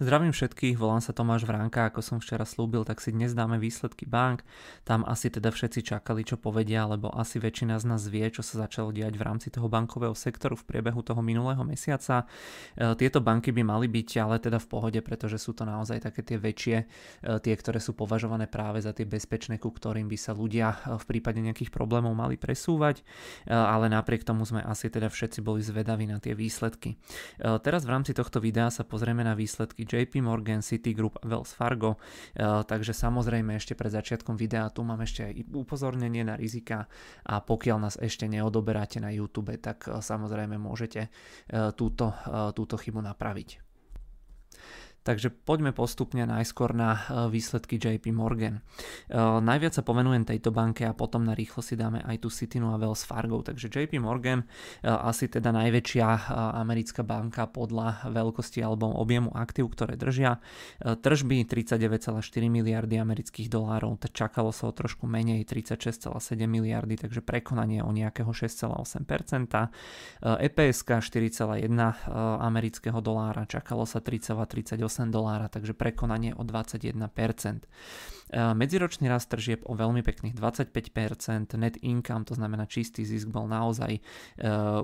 Zdravím všetkých, volám sa Tomáš Vránka, ako som včera slúbil, tak si dnes dáme výsledky bank. Tam asi teda všetci čakali, čo povedia, lebo asi väčšina z nás vie, čo sa začalo diať v rámci toho bankového sektoru v priebehu toho minulého mesiaca. E, tieto banky by mali byť ale teda v pohode, pretože sú to naozaj také tie väčšie, e, tie, ktoré sú považované práve za tie bezpečné, ku ktorým by sa ľudia e, v prípade nejakých problémov mali presúvať, ale napriek tomu sme asi teda všetci boli zvedaví na tie výsledky. Teraz v rámci tohto videa sa pozrieme na výsledky JP Morgan, Citigroup Wells Fargo. E, takže samozrejme ešte pred začiatkom videa tu mám ešte aj upozornenie na rizika a pokiaľ nás ešte neodoberáte na YouTube, tak e, samozrejme môžete e, túto, túto chybu napraviť. Takže poďme postupne najskôr na e, výsledky JP Morgan. E, najviac sa povenujem tejto banke a potom na rýchlo si dáme aj tú Citinu a Wells Fargo. Takže JP Morgan e, asi teda najväčšia americká banka podľa veľkosti alebo objemu aktív, ktoré držia. Tržby 39,4 miliardy amerických dolárov, čakalo sa o trošku menej 36,7 miliardy, takže prekonanie o nejakého 6,8%. EPSK 4,1 amerického dolára, čakalo sa 3,38 dolára, takže prekonanie o 21%. Medziročný rast tržieb o veľmi pekných 25%, net income, to znamená čistý zisk bol naozaj e,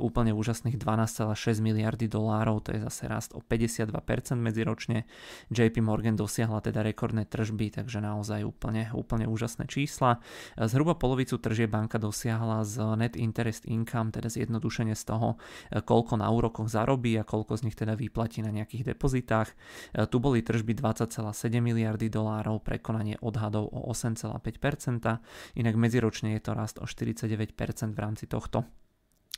úplne úžasných 12,6 miliardy dolárov, to je zase rast o 52% medziročne. JP Morgan dosiahla teda rekordné tržby, takže naozaj úplne, úplne úžasné čísla. Zhruba polovicu tržieb banka dosiahla z net interest income, teda zjednodušenie z toho, koľko na úrokoch zarobí a koľko z nich teda vyplatí na nejakých depozitách. E, tu boli tržby 20,7 miliardy dolárov, prekonanie od odhadov o 8,5%, inak medziročne je to rast o 49% v rámci tohto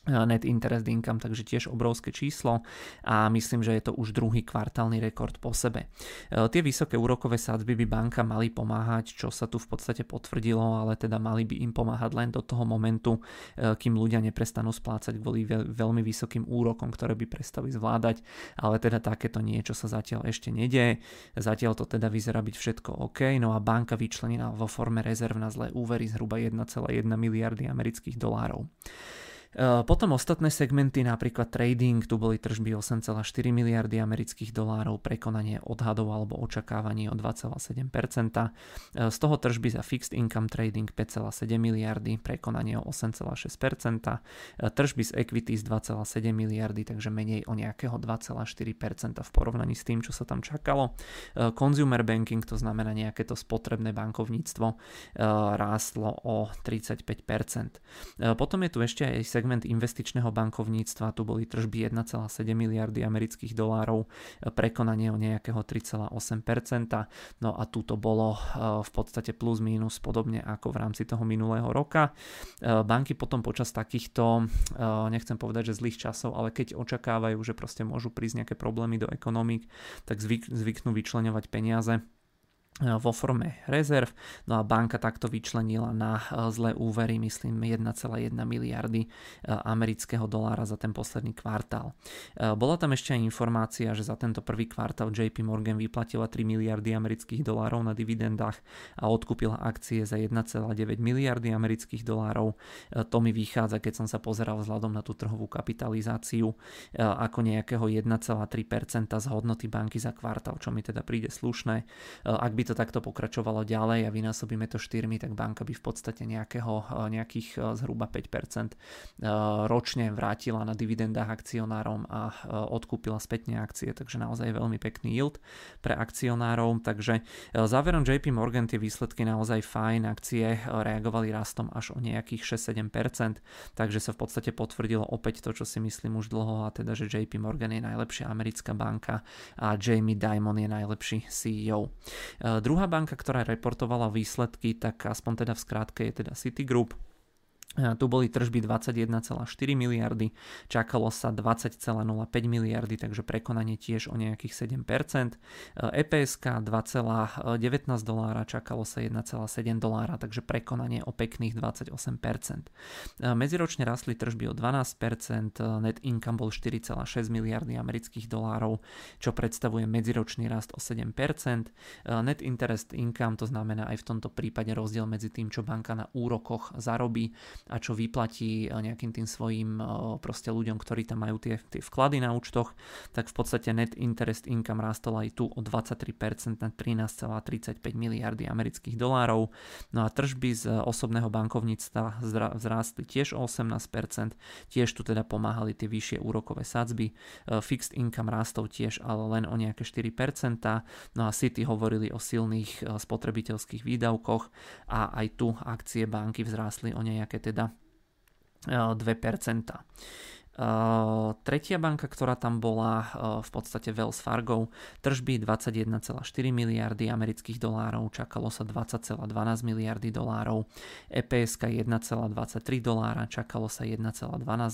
net interest income, takže tiež obrovské číslo a myslím, že je to už druhý kvartálny rekord po sebe. E, tie vysoké úrokové sadzby by banka mali pomáhať, čo sa tu v podstate potvrdilo, ale teda mali by im pomáhať len do toho momentu, e, kým ľudia neprestanú splácať kvôli veľmi vysokým úrokom, ktoré by prestali zvládať, ale teda takéto niečo sa zatiaľ ešte nedieje. Zatiaľ to teda vyzerá byť všetko OK, no a banka vyčlenila vo forme rezerv na zlé úvery zhruba 1,1 miliardy amerických dolárov. Eh, potom ostatné segmenty, napríklad trading, tu boli tržby 8,4 miliardy amerických dolárov, prekonanie odhadov alebo očakávaní o 2,7%. Eh, z toho tržby za fixed income trading 5,7 miliardy, prekonanie o 8,6%. Eh, tržby z equities 2,7 miliardy, takže menej o nejakého 2,4% v porovnaní s tým, čo sa tam čakalo. Consumer banking, to znamená nejaké to spotrebné bankovníctvo, rástlo o 35%. Potom je tu ešte aj segment investičného bankovníctva, tu boli tržby 1,7 miliardy amerických dolárov, prekonanie o nejakého 3,8%, no a tu to bolo e, v podstate plus minus podobne ako v rámci toho minulého roka. E, banky potom počas takýchto, e, nechcem povedať, že zlých časov, ale keď očakávajú, že proste môžu prísť nejaké problémy do ekonomík, tak zvyk, zvyknú vyčlenovať peniaze vo forme rezerv. No a banka takto vyčlenila na e, zlé úvery, myslím, 1,1 miliardy e, amerického dolára za ten posledný kvartál. E, bola tam ešte aj informácia, že za tento prvý kvartál JP Morgan vyplatila 3 miliardy amerických dolárov na dividendách a odkúpila akcie za 1,9 miliardy amerických dolárov. To mi vychádza, keď som sa pozeral vzhľadom na tú trhovú kapitalizáciu ako nejakého 1,3% z hodnoty banky za kvartál, čo mi teda príde slušné. Ak by to takto pokračovalo ďalej a vynásobíme to 4, tak banka by v podstate nejakého, eh, nejakých eh, zhruba 5% eh, ročne vrátila na dividendách akcionárom a odkúpila spätne akcie, takže naozaj veľmi pekný yield pre akcionárov. Takže záverom JP Morgan tie výsledky naozaj fajn, akcie reagovali rastom až o nejakých 6-7%, takže sa v podstate potvrdilo opäť to, čo si myslím už dlho, a teda, že JP Morgan je najlepšia americká banka a Jamie Dimon je najlepší CEO. Druhá banka, ktorá reportovala výsledky, tak aspoň teda v skrátke je teda Citigroup tu boli tržby 21,4 miliardy, čakalo sa 20,05 miliardy, takže prekonanie tiež o nejakých 7%. EPSK 2,19 dolára, čakalo sa 1,7 dolára, takže prekonanie o pekných 28%. Medziročne rastli tržby o 12%, net income bol 4,6 miliardy amerických dolárov, čo predstavuje medziročný rast o 7%. Net interest income, to znamená aj v tomto prípade rozdiel medzi tým, čo banka na úrokoch zarobí a čo vyplatí nejakým tým svojim proste ľuďom, ktorí tam majú tie, tie vklady na účtoch, tak v podstate net interest income rástol aj tu o 23% na 13,35 miliardy amerických dolárov. No a tržby z osobného bankovníctva vzrástli tiež o 18%, tiež tu teda pomáhali tie vyššie úrokové sadzby. Fixed income rástol tiež ale len o nejaké 4%, no a City hovorili o silných spotrebiteľských výdavkoch a aj tu akcie banky vzrástli o nejaké teda 2%. Uh, tretia banka, ktorá tam bola, uh, v podstate Wells Fargo, tržby 21,4 miliardy amerických dolárov, čakalo sa 20,12 miliardy dolárov, EPS 1,23 dolára, čakalo sa 1,12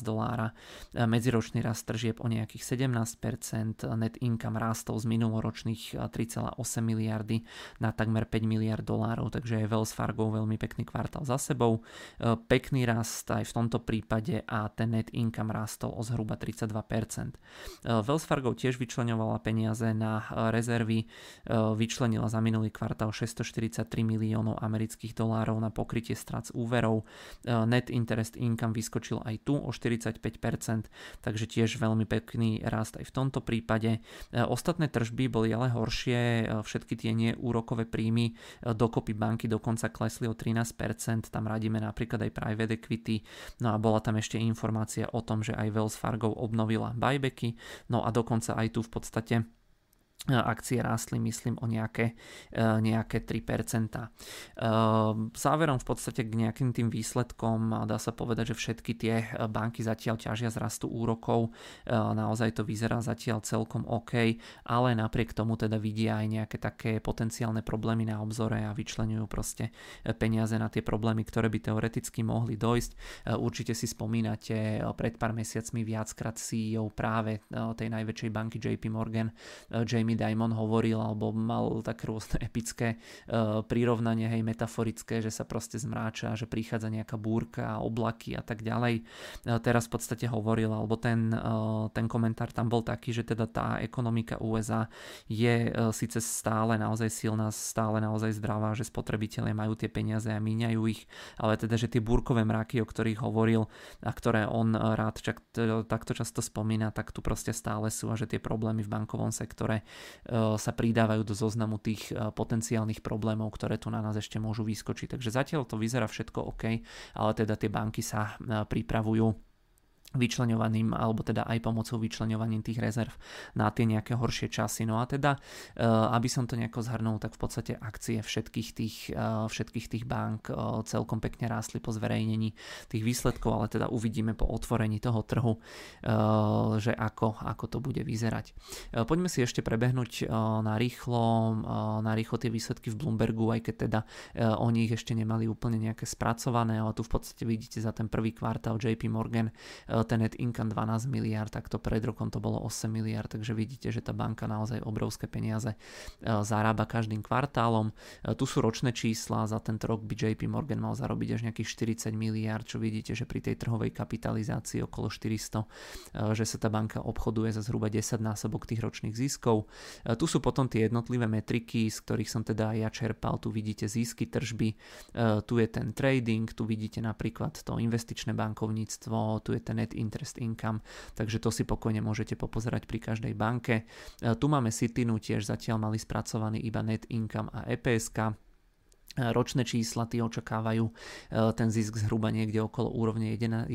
dolára, uh, medziročný rast tržieb o nejakých 17%, net income rástol z minuloročných 3,8 miliardy na takmer 5 miliard dolárov, takže je Wells Fargo veľmi pekný kvartál za sebou, pekný rast aj v tomto prípade a ten net income rast narastol o zhruba 32%. Eh, Wells Fargo tiež vyčlenovala peniaze na eh, rezervy, eh, vyčlenila za minulý kvartál 643 miliónov amerických dolárov na pokrytie strát z úverov. Net interest income vyskočil aj tu o 45%, takže tiež veľmi pekný rast aj v tomto prípade. Ostatné tržby boli ale horšie, všetky tie neúrokové príjmy dokopy banky dokonca klesli o 13%, tam radíme napríklad aj private equity, no a bola tam ešte informácia o tom, že aj aj Wells Fargo obnovila buybacky, no a dokonca aj tu v podstate akcie rástli, myslím, o nejaké, e, nejaké 3%. E, záverom v podstate k nejakým tým výsledkom dá sa povedať, že všetky tie banky zatiaľ ťažia z rastu úrokov, e, naozaj to vyzerá zatiaľ celkom OK, ale napriek tomu teda vidia aj nejaké také potenciálne problémy na obzore a vyčlenujú proste peniaze na tie problémy, ktoré by teoreticky mohli dojsť. Určite si spomínate pred pár mesiacmi viackrát CEO práve tej najväčšej banky JP Morgan, Jamie Jamie Dimon hovoril alebo mal tak rôzne epické uh, prirovnanie, hej, metaforické, že sa proste zmráča, že prichádza nejaká búrka, oblaky a tak ďalej. Uh, teraz v podstate hovoril, alebo ten, uh, ten komentár tam bol taký, že teda tá ekonomika USA je síce stále naozaj silná, stále naozaj zdravá, že spotrebitelia majú tie peniaze a míňajú ich, ale teda, že tie búrkové mraky, o ktorých hovoril a ktoré on rád čak, takto často spomína, tak tu proste stále sú a že tie problémy v bankovom sektore sa pridávajú do zoznamu tých e, potenciálnych problémov, ktoré tu na nás ešte môžu vyskočiť. Takže zatiaľ to vyzerá všetko OK, ale teda tie banky sa e, pripravujú vyčlenovaným, alebo teda aj pomocou vyčlenovaním tých rezerv na tie nejaké horšie časy. No a teda, eh, aby som to nejako zhrnul, tak v podstate akcie všetkých tých, eh, všetkých tých bank eh, celkom pekne rástli po zverejnení tých výsledkov, ale teda uvidíme po otvorení toho trhu, že ako, ako to bude vyzerať. Poďme si ešte prebehnúť na rýchlo, na rýchlo tie výsledky v Bloombergu, aj keď teda oni ich ešte nemali úplne nejaké spracované, ale tu v podstate vidíte za ten prvý kvartál JP Morgan ten net income 12 miliard, tak to pred rokom to bolo 8 miliard, takže vidíte, že tá banka naozaj obrovské peniaze e, zarába každým kvartálom. E, tu sú ročné čísla, za tento rok by JP Morgan mal zarobiť až nejakých 40 miliard, čo vidíte, že pri tej trhovej kapitalizácii okolo 400, e, že sa tá banka obchoduje za zhruba 10 násobok tých ročných ziskov. Tu sú potom tie jednotlivé metriky, z ktorých som teda aj ja čerpal. Tu vidíte zisky, tržby, tu je ten trading, tu vidíte napríklad to investičné bankovníctvo, tu je ten net interest income, takže to si pokojne môžete popozerať pri každej banke. E, tu máme Citinu, tiež zatiaľ mali spracovaný iba net income a EPSK ročné čísla tí očakávajú e, ten zisk zhruba niekde okolo úrovne 11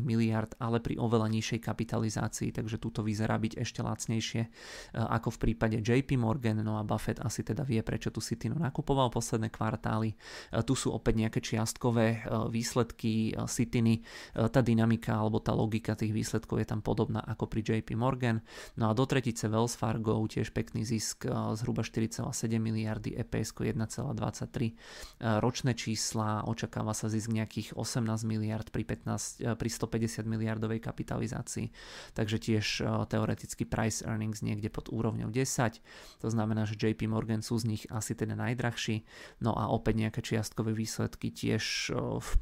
miliard, ale pri oveľa nižšej kapitalizácii, takže túto vyzerá byť ešte lacnejšie e, ako v prípade JP Morgan, no a Buffett asi teda vie, prečo tu Citinu nakupoval posledné kvartály. E, tu sú opäť nejaké čiastkové výsledky Citiny, tá dynamika alebo tá logika tých výsledkov je tam podobná ako pri JP Morgan. No a do tretice Wells Fargo tiež pekný zisk zhruba 4,7 miliardy, EPS 1,23 Eh, ročné čísla, očakáva sa zisk nejakých 18 miliard pri, 15, eh, pri 150 miliardovej kapitalizácii, takže tiež eh, teoreticky price earnings niekde pod úrovňou 10, to znamená, že JP Morgan sú z nich asi teda najdrahší, no a opäť nejaké čiastkové výsledky tiež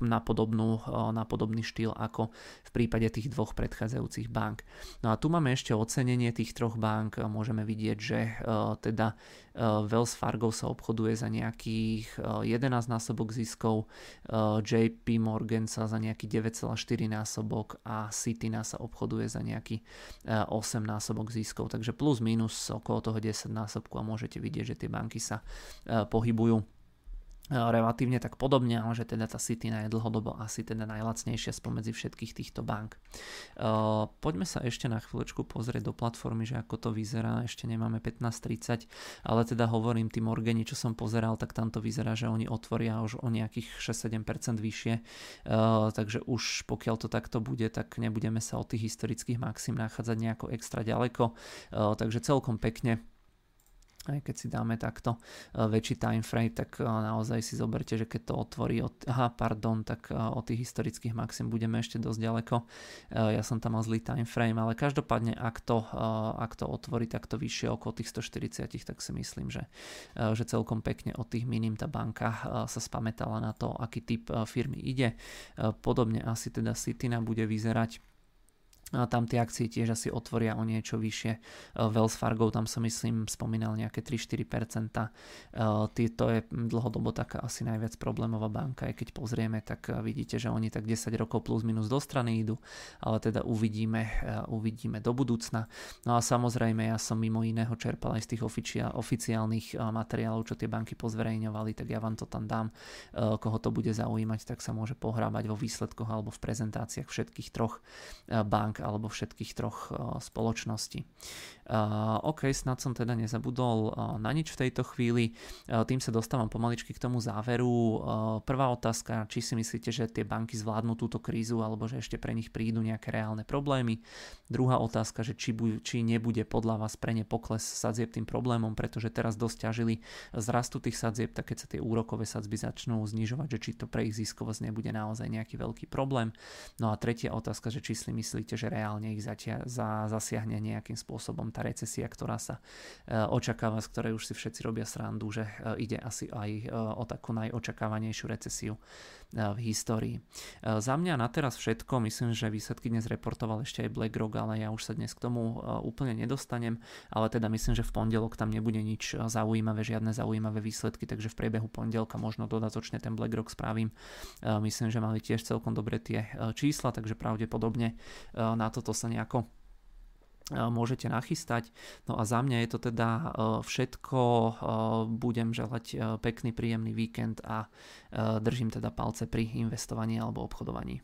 na, podobnú, na podobný štýl ako v prípade tých dvoch predchádzajúcich bank. No a tu máme ešte ocenenie tých troch bank, môžeme vidieť, že teda Wells Fargo sa obchoduje za nejakých 11 násobok ziskov, JP Morgan sa za nejaký 9,4 násobok a Citina sa obchoduje za nejaký 8 násobok ziskov, takže plus minus okolo toho 10 násobku a môžete vidieť, že tie banky sa pohybujú. E, relatívne tak podobne, ale že teda tá Citina je dlhodobo asi teda najlacnejšia spomedzi všetkých týchto bank. Uh, poďme sa ešte na chvíľočku pozrieť do platformy, že ako to vyzerá, ešte nemáme 15.30, ale teda hovorím, tí Morgani, čo som pozeral, tak tam to vyzerá, že oni otvoria už o nejakých 6-7% vyššie, uh, takže už pokiaľ to takto bude, tak nebudeme sa od tých historických maxim nachádzať nejako extra ďaleko, takže celkom pekne aj keď si dáme takto e, väčší time frame, tak e, naozaj si zoberte, že keď to otvorí od, aha, pardon, tak e, od tých historických maxim budeme ešte dosť ďaleko. Ja som tam mal zlý time frame, ale každopádne ak to, ak to otvorí takto vyššie okolo tých 140, tak si myslím, že, že celkom pekne od tých minim tá banka sa spametala na to, aký typ firmy ide. Podobne asi teda Citina bude vyzerať tam tie akcie tiež asi otvoria o niečo vyššie. E, Wells Fargo tam som myslím spomínal nejaké 3-4%. E, to je dlhodobo taká asi najviac problémová banka, aj keď pozrieme, tak e, vidíte, že oni tak 10 rokov plus minus do strany idú, ale teda uvidíme, uvidíme do budúcna. No a samozrejme ja som mimo iného čerpal aj z tých oficiálnych materiálov, čo tie banky pozverejňovali, tak ja vám to tam dám. Koho to bude zaujímať, tak sa môže pohrábať vo výsledkoch alebo v prezentáciách všetkých troch bank bank alebo všetkých troch eh, spoločností. Eh, OK, snad som teda nezabudol eh, na nič v tejto chvíli. Tým sa dostávam pomaličky k tomu záveru. Prvá otázka, či si myslíte, že tie banky zvládnu túto krízu alebo že ešte pre nich prídu nejaké reálne problémy. Druhá otázka, že či, bu- či nebude podľa vás pre ne pokles sadzieb tým problémom, pretože teraz dosť ťažili zrastu tých sadzieb, tak keď sa tie úrokové sadzby začnú znižovať, že či to pre ich ziskovosť nebude naozaj nejaký veľký problém. No a tretia otázka, že či si myslíte, že reálne ich zatia- za- zasiahne nejakým spôsobom tá recesia, ktorá sa e, očakáva, z ktorej už si všetci robia srandu, že e, ide asi aj e, o takú najočakávanejšiu recesiu v histórii. Za mňa na teraz všetko, myslím, že výsledky dnes reportoval ešte aj BlackRock, ale ja už sa dnes k tomu úplne nedostanem, ale teda myslím, že v pondelok tam nebude nič zaujímavé, žiadne zaujímavé výsledky, takže v priebehu pondelka možno dodatočne ten BlackRock spravím. Myslím, že mali tiež celkom dobre tie čísla, takže pravdepodobne na toto sa nejako môžete nachystať. No a za mňa je to teda všetko. Budem želať pekný, príjemný víkend a držím teda palce pri investovaní alebo obchodovaní.